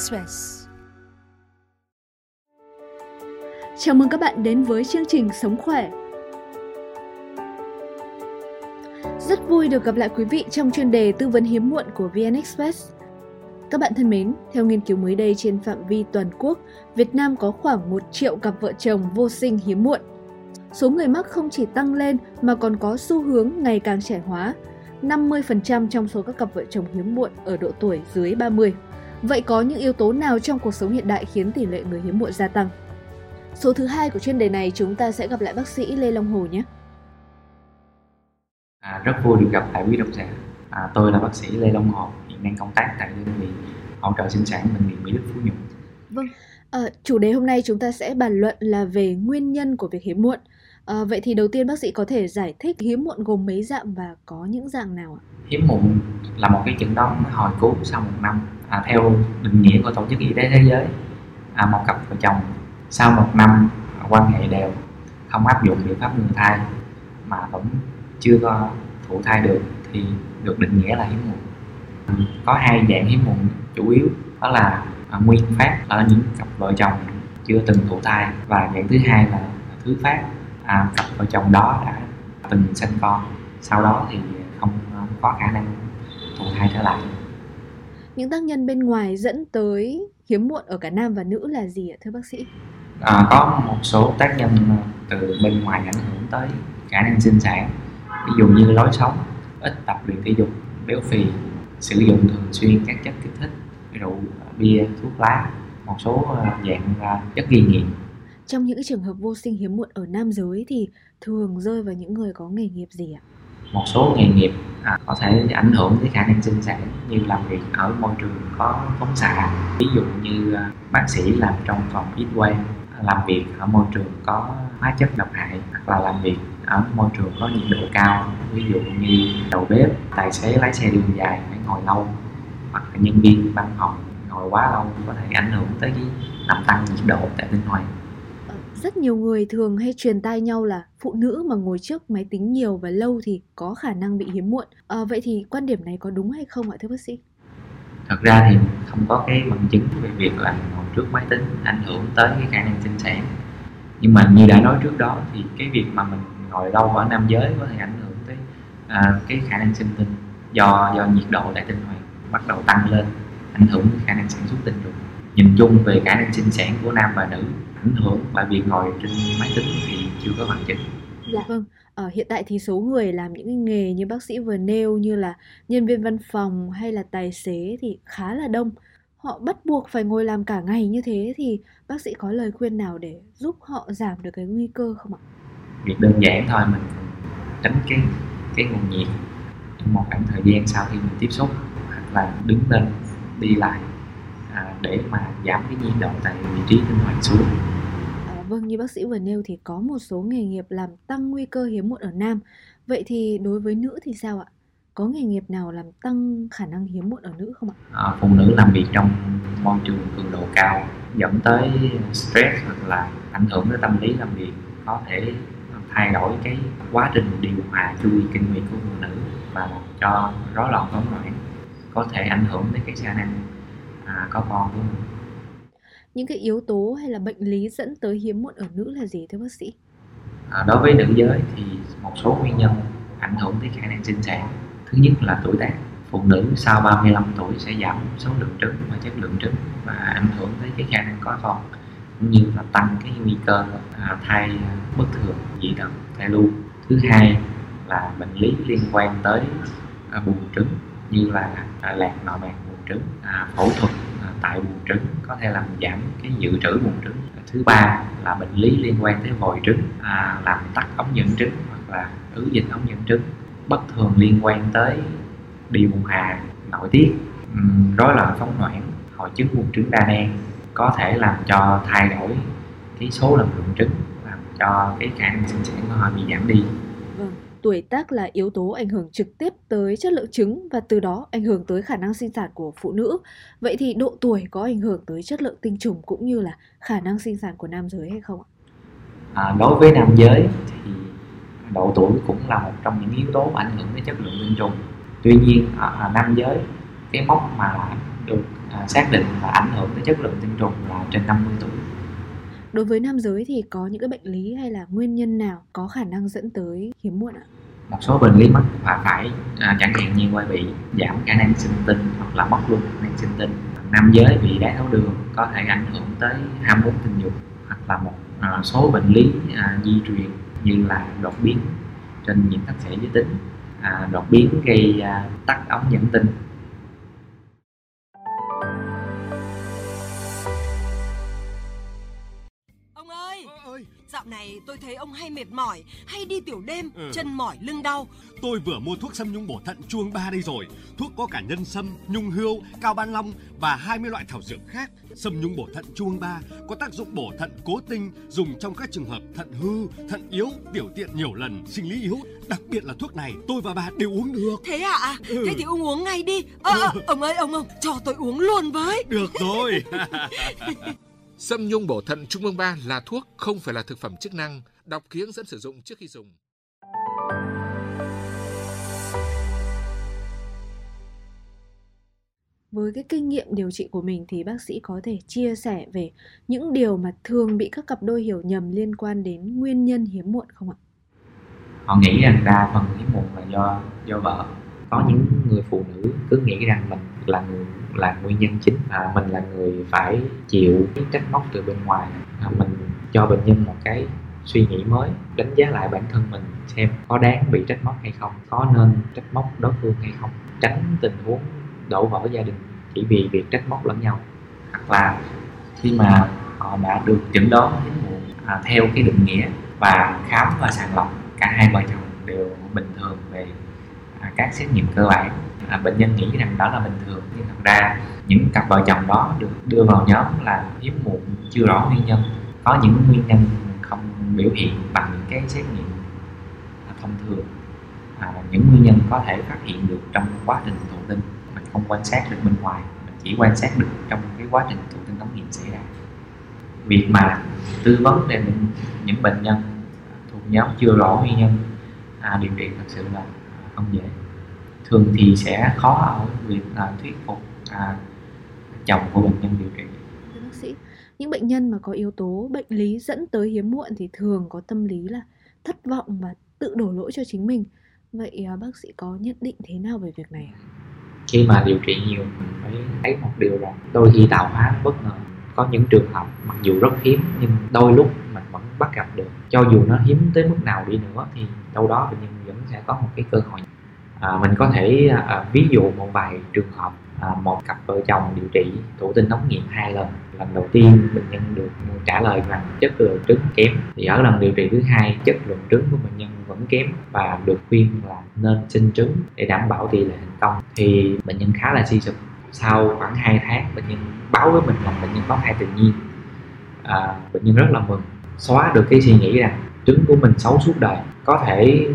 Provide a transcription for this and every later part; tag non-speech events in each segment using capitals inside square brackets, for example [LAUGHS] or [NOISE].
Express. Chào mừng các bạn đến với chương trình Sống khỏe. Rất vui được gặp lại quý vị trong chuyên đề tư vấn hiếm muộn của VN Express. Các bạn thân mến, theo nghiên cứu mới đây trên phạm vi toàn quốc, Việt Nam có khoảng 1 triệu cặp vợ chồng vô sinh hiếm muộn. Số người mắc không chỉ tăng lên mà còn có xu hướng ngày càng trẻ hóa. 50% trong số các cặp vợ chồng hiếm muộn ở độ tuổi dưới 30. Vậy có những yếu tố nào trong cuộc sống hiện đại khiến tỷ lệ người hiếm muộn gia tăng? Số thứ hai của chuyên đề này chúng ta sẽ gặp lại bác sĩ Lê Long Hồ nhé. À, rất vui được gặp lại quý độc giả. À, tôi là bác sĩ Lê Long Hồ, hiện đang công tác tại đơn vị hỗ trợ sinh sản bệnh viện Mỹ Đức Phú Nhuận. Vâng, à, chủ đề hôm nay chúng ta sẽ bàn luận là về nguyên nhân của việc hiếm muộn. À, vậy thì đầu tiên bác sĩ có thể giải thích hiếm muộn gồm mấy dạng và có những dạng nào ạ? Hiếm muộn là một cái chẩn đoán hồi cứu sau một năm. À, theo định nghĩa của Tổ chức Y tế Thế giới, à, một cặp vợ chồng sau một năm à, quan hệ đều không áp dụng biện pháp ngừng thai mà vẫn chưa có thụ thai được thì được định nghĩa là hiếm muộn có hai dạng hiếm muộn chủ yếu đó là à, nguyên phát ở những cặp vợ chồng chưa từng thụ thai và dạng thứ hai là thứ phát à, cặp vợ chồng đó đã từng sinh con. Sau đó thì không có khả năng thụ thai trở lại. Những tác nhân bên ngoài dẫn tới hiếm muộn ở cả nam và nữ là gì ạ thưa bác sĩ? À, có một số tác nhân từ bên ngoài ảnh hưởng tới khả năng sinh sản. Ví dụ như lối sống ít tập luyện thể dục béo phì sử dụng thường xuyên các chất kích thích rượu bia thuốc lá một số ờ, dạng ờ, chất gây nghiện trong những trường hợp vô sinh hiếm muộn ở nam giới thì thường rơi vào những người có nghề nghiệp gì ạ? Một số nghề nghiệp à, có thể ảnh hưởng tới khả năng sinh sản như làm việc ở môi trường có phóng xạ, ví dụ như à, bác sĩ làm trong phòng ít quang, à, làm việc ở môi trường có hóa chất độc hại hoặc là làm việc ở môi trường có nhiệt độ cao. Ví dụ như đầu bếp tài xế lái xe đường dài phải ngồi lâu hoặc là nhân viên văn phòng ngồi quá lâu có thể ảnh hưởng tới cái làm tăng nhiệt độ tại bên ngoài rất nhiều người thường hay truyền tai nhau là phụ nữ mà ngồi trước máy tính nhiều và lâu thì có khả năng bị hiếm muộn. À, vậy thì quan điểm này có đúng hay không ạ thưa bác sĩ? Thật ra thì không có cái bằng chứng về việc là ngồi trước máy tính ảnh hưởng tới cái khả năng sinh sản. Nhưng mà như đã nói trước đó thì cái việc mà mình ngồi lâu ở nam giới có thể ảnh hưởng tới à, cái khả năng sinh tinh do do nhiệt độ tại tinh hoàn bắt đầu tăng lên ảnh hưởng khả năng sản xuất tinh trùng. Nhìn chung về khả năng sinh sản của nam và nữ ảnh hưởng bởi việc ngồi trên máy tính thì chưa có bằng chứng Dạ vâng, ở hiện tại thì số người làm những nghề như bác sĩ vừa nêu như là nhân viên văn phòng hay là tài xế thì khá là đông. Họ bắt buộc phải ngồi làm cả ngày như thế thì bác sĩ có lời khuyên nào để giúp họ giảm được cái nguy cơ không ạ? việc đơn giản thôi mình tránh cái cái nguồn nhiệt trong một khoảng thời gian sau khi mình tiếp xúc hoặc là đứng lên đi lại để mà giảm cái nhiệt độ tại vị trí tinh hoàn xuống. À, vâng như bác sĩ vừa nêu thì có một số nghề nghiệp làm tăng nguy cơ hiếm muộn ở nam. Vậy thì đối với nữ thì sao ạ? Có nghề nghiệp nào làm tăng khả năng hiếm muộn ở nữ không ạ? À, phụ nữ làm việc trong môi trường cường độ cao dẫn tới stress hoặc là ảnh hưởng tới tâm lý làm việc có thể thay đổi cái quá trình điều hòa chu kỳ kinh nguyệt của phụ nữ và làm cho rối loạn tổng loạn có thể ảnh hưởng đến cái khả năng à, có con của mình những cái yếu tố hay là bệnh lý dẫn tới hiếm muộn ở nữ là gì thưa bác sĩ? À, đối với nữ giới thì một số nguyên nhân ảnh hưởng tới khả năng sinh sản. Thứ nhất là tuổi tác. Phụ nữ sau 35 tuổi sẽ giảm số lượng trứng và chất lượng trứng và ảnh hưởng tới cái khả năng có con cũng như là tăng cái nguy cơ à, thai bất thường dị tật thai lưu. Thứ hai là bệnh lý liên quan tới à, buồng trứng như là à, lạc nội mạc buồng trứng à, phẫu thuật tại buồng trứng có thể làm giảm cái dự trữ buồng trứng. Thứ ba là bệnh lý liên quan tới vòi trứng à, làm tắc ống dẫn trứng hoặc là ứ dịch ống dẫn trứng. Bất thường liên quan tới điều hòa nội tiết rối loạn phóng loạn hội chứng buồng trứng đa nang có thể làm cho thay đổi cái số lần lượng trứng làm cho cái khả năng sinh sản của họ bị giảm đi tuổi tác là yếu tố ảnh hưởng trực tiếp tới chất lượng trứng và từ đó ảnh hưởng tới khả năng sinh sản của phụ nữ. Vậy thì độ tuổi có ảnh hưởng tới chất lượng tinh trùng cũng như là khả năng sinh sản của nam giới hay không ạ? À, đối với nam giới thì độ tuổi cũng là một trong những yếu tố ảnh hưởng tới chất lượng tinh trùng. Tuy nhiên ở nam giới cái mốc mà được à, xác định và ảnh hưởng tới chất lượng tinh trùng là trên 50 tuổi Đối với nam giới thì có những cái bệnh lý hay là nguyên nhân nào có khả năng dẫn tới hiếm muộn ạ? một số bệnh lý mắt và phải à, chẳng hạn như quay bị giảm khả năng sinh tinh hoặc là mất luôn khả năng sinh tinh nam giới bị đái tháo đường có thể ảnh hưởng tới ham muốn tình dục hoặc là một à, số bệnh lý à, di truyền như là đột biến trên nhiễm tắc thể giới tính à, đột biến gây à, tắc ống dẫn tinh này tôi thấy ông hay mệt mỏi, hay đi tiểu đêm, ừ. chân mỏi lưng đau. Tôi vừa mua thuốc xâm nhung bổ thận chuông ba đây rồi. Thuốc có cả nhân sâm, nhung hươu, cao ban long và 20 loại thảo dược khác. Sâm nhung bổ thận chuông ba có tác dụng bổ thận cố tinh, dùng trong các trường hợp thận hư, thận yếu, tiểu tiện nhiều lần, sinh lý yếu. Đặc biệt là thuốc này tôi và bà đều uống được. Thế ạ? À? Ừ. Thế thì ông uống ngay đi. À, à, ông ơi, ông ông, cho tôi uống luôn với. Được rồi. [LAUGHS] Sâm nhung bổ thận Trung ương 3 là thuốc, không phải là thực phẩm chức năng. Đọc ký hướng dẫn sử dụng trước khi dùng. Với cái kinh nghiệm điều trị của mình thì bác sĩ có thể chia sẻ về những điều mà thường bị các cặp đôi hiểu nhầm liên quan đến nguyên nhân hiếm muộn không ạ? Họ nghĩ rằng đa phần hiếm muộn là do do vợ. Có những người phụ nữ cứ nghĩ rằng mình là người là nguyên nhân chính và mình là người phải chịu cái trách móc từ bên ngoài. À, mình cho bệnh nhân một cái suy nghĩ mới đánh giá lại bản thân mình xem có đáng bị trách móc hay không có nên trách móc đối phương hay không. Tránh tình huống đổ vỡ gia đình chỉ vì việc trách móc lẫn nhau. Hoặc là khi mà họ đã được chẩn đoán à, theo cái định nghĩa và khám và sàng lọc cả hai vợ chồng đều bình thường về à, các xét nghiệm cơ bản là bệnh nhân nghĩ rằng đó là bình thường. Nhưng thật ra những cặp vợ chồng đó được đưa vào nhóm là hiếm muộn chưa rõ nguyên nhân. Có những nguyên nhân không biểu hiện bằng những cái xét nghiệm thông thường. À, những nguyên nhân có thể phát hiện được trong quá trình thụ tinh mình không quan sát được bên ngoài mình chỉ quan sát được trong cái quá trình thụ tinh ống nghiệm xảy ra. Việc mà tư vấn để những bệnh nhân thuộc nhóm chưa rõ nguyên nhân à, điều trị thật sự là không dễ thường thì sẽ khó ở việc là thuyết phục à, chồng của bệnh nhân điều trị. Bác sĩ những bệnh nhân mà có yếu tố bệnh lý dẫn tới hiếm muộn thì thường có tâm lý là thất vọng và tự đổ lỗi cho chính mình. Vậy à, bác sĩ có nhận định thế nào về việc này khi mà điều trị nhiều mình phải thấy một điều rằng đôi khi tạo hóa bất ngờ. Có những trường hợp mặc dù rất hiếm nhưng đôi lúc mình vẫn bắt gặp được. Cho dù nó hiếm tới mức nào đi nữa thì đâu đó bệnh nhân vẫn sẽ có một cái cơ hội à, mình có thể à, à, ví dụ một vài trường hợp à, một cặp vợ chồng điều trị thụ tinh ống nghiệm hai lần. Lần đầu tiên bệnh nhân được trả lời rằng chất lượng trứng kém thì ở lần điều trị thứ hai chất lượng trứng của bệnh nhân vẫn kém và được khuyên là nên sinh trứng để đảm bảo tỷ lệ thành công. Thì bệnh nhân khá là suy sụp. Sau khoảng 2 tháng bệnh nhân báo với mình là bệnh nhân có thai tự nhiên. À, bệnh nhân rất là mừng xóa được cái suy nghĩ rằng trứng của mình xấu suốt đời. Có thể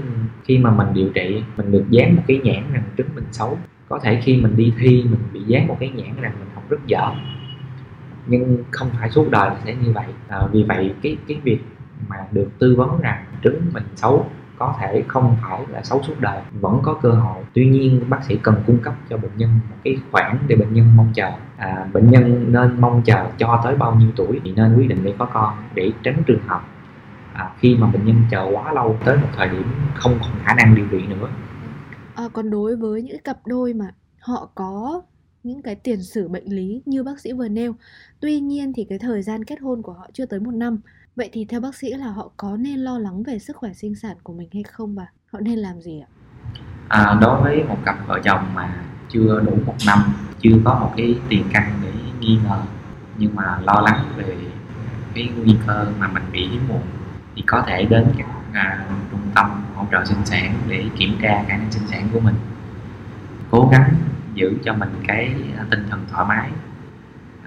khi mà mình điều trị mình được dán một cái nhãn rằng trứng mình xấu. Có thể khi mình đi thi mình bị dán một cái nhãn rằng mình học rất dở. Nhưng không phải suốt đời sẽ như vậy. À, vì vậy cái cái việc mà được tư vấn rằng trứng mình xấu có thể không phải là xấu suốt đời. Vẫn có cơ hội. Tuy nhiên bác sĩ cần cung cấp cho bệnh nhân một cái khoản để bệnh nhân mong chờ. À, bệnh nhân nên mong chờ cho tới bao nhiêu tuổi thì nên quyết định để có con để tránh trường hợp à, khi mà bệnh nhân chờ quá lâu tới một thời điểm không còn khả năng điều trị nữa. À, còn đối với những cặp đôi mà họ có những cái tiền sử bệnh lý như bác sĩ vừa nêu tuy nhiên thì cái thời gian kết hôn của họ chưa tới một năm. Vậy thì theo bác sĩ là họ có nên lo lắng về sức khỏe sinh sản của mình hay không và họ nên làm gì ạ? À, đối với một cặp vợ chồng mà chưa đủ một năm chưa có một cái tiền căn để nghi ngờ nhưng mà lo lắng về cái nguy cơ mà mình bị hiếm muộn thì có thể đến các à, trung tâm hỗ trợ sinh sản để kiểm tra khả năng sinh sản của mình cố gắng giữ cho mình cái à, tinh thần thoải mái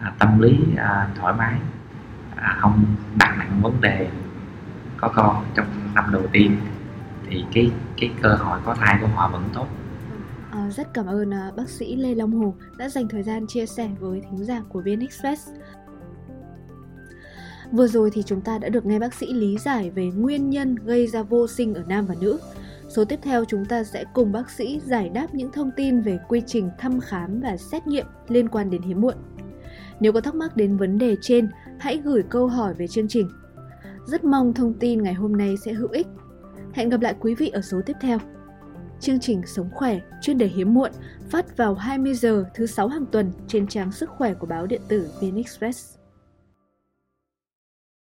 à, tâm lý à, thoải mái à, không đặt nặng vấn đề có con trong năm đầu tiên thì cái cái cơ hội có thai của họ vẫn tốt À, rất cảm ơn à, bác sĩ Lê Long Hồ đã dành thời gian chia sẻ với thính giả của VN Express. Vừa rồi thì chúng ta đã được nghe bác sĩ lý giải về nguyên nhân gây ra vô sinh ở nam và nữ. Số tiếp theo chúng ta sẽ cùng bác sĩ giải đáp những thông tin về quy trình thăm khám và xét nghiệm liên quan đến hiếm muộn. Nếu có thắc mắc đến vấn đề trên, hãy gửi câu hỏi về chương trình. Rất mong thông tin ngày hôm nay sẽ hữu ích. Hẹn gặp lại quý vị ở số tiếp theo. Chương trình Sống khỏe chuyên đề hiếm muộn phát vào 20 giờ thứ sáu hàng tuần trên trang sức khỏe của báo điện tử VnExpress.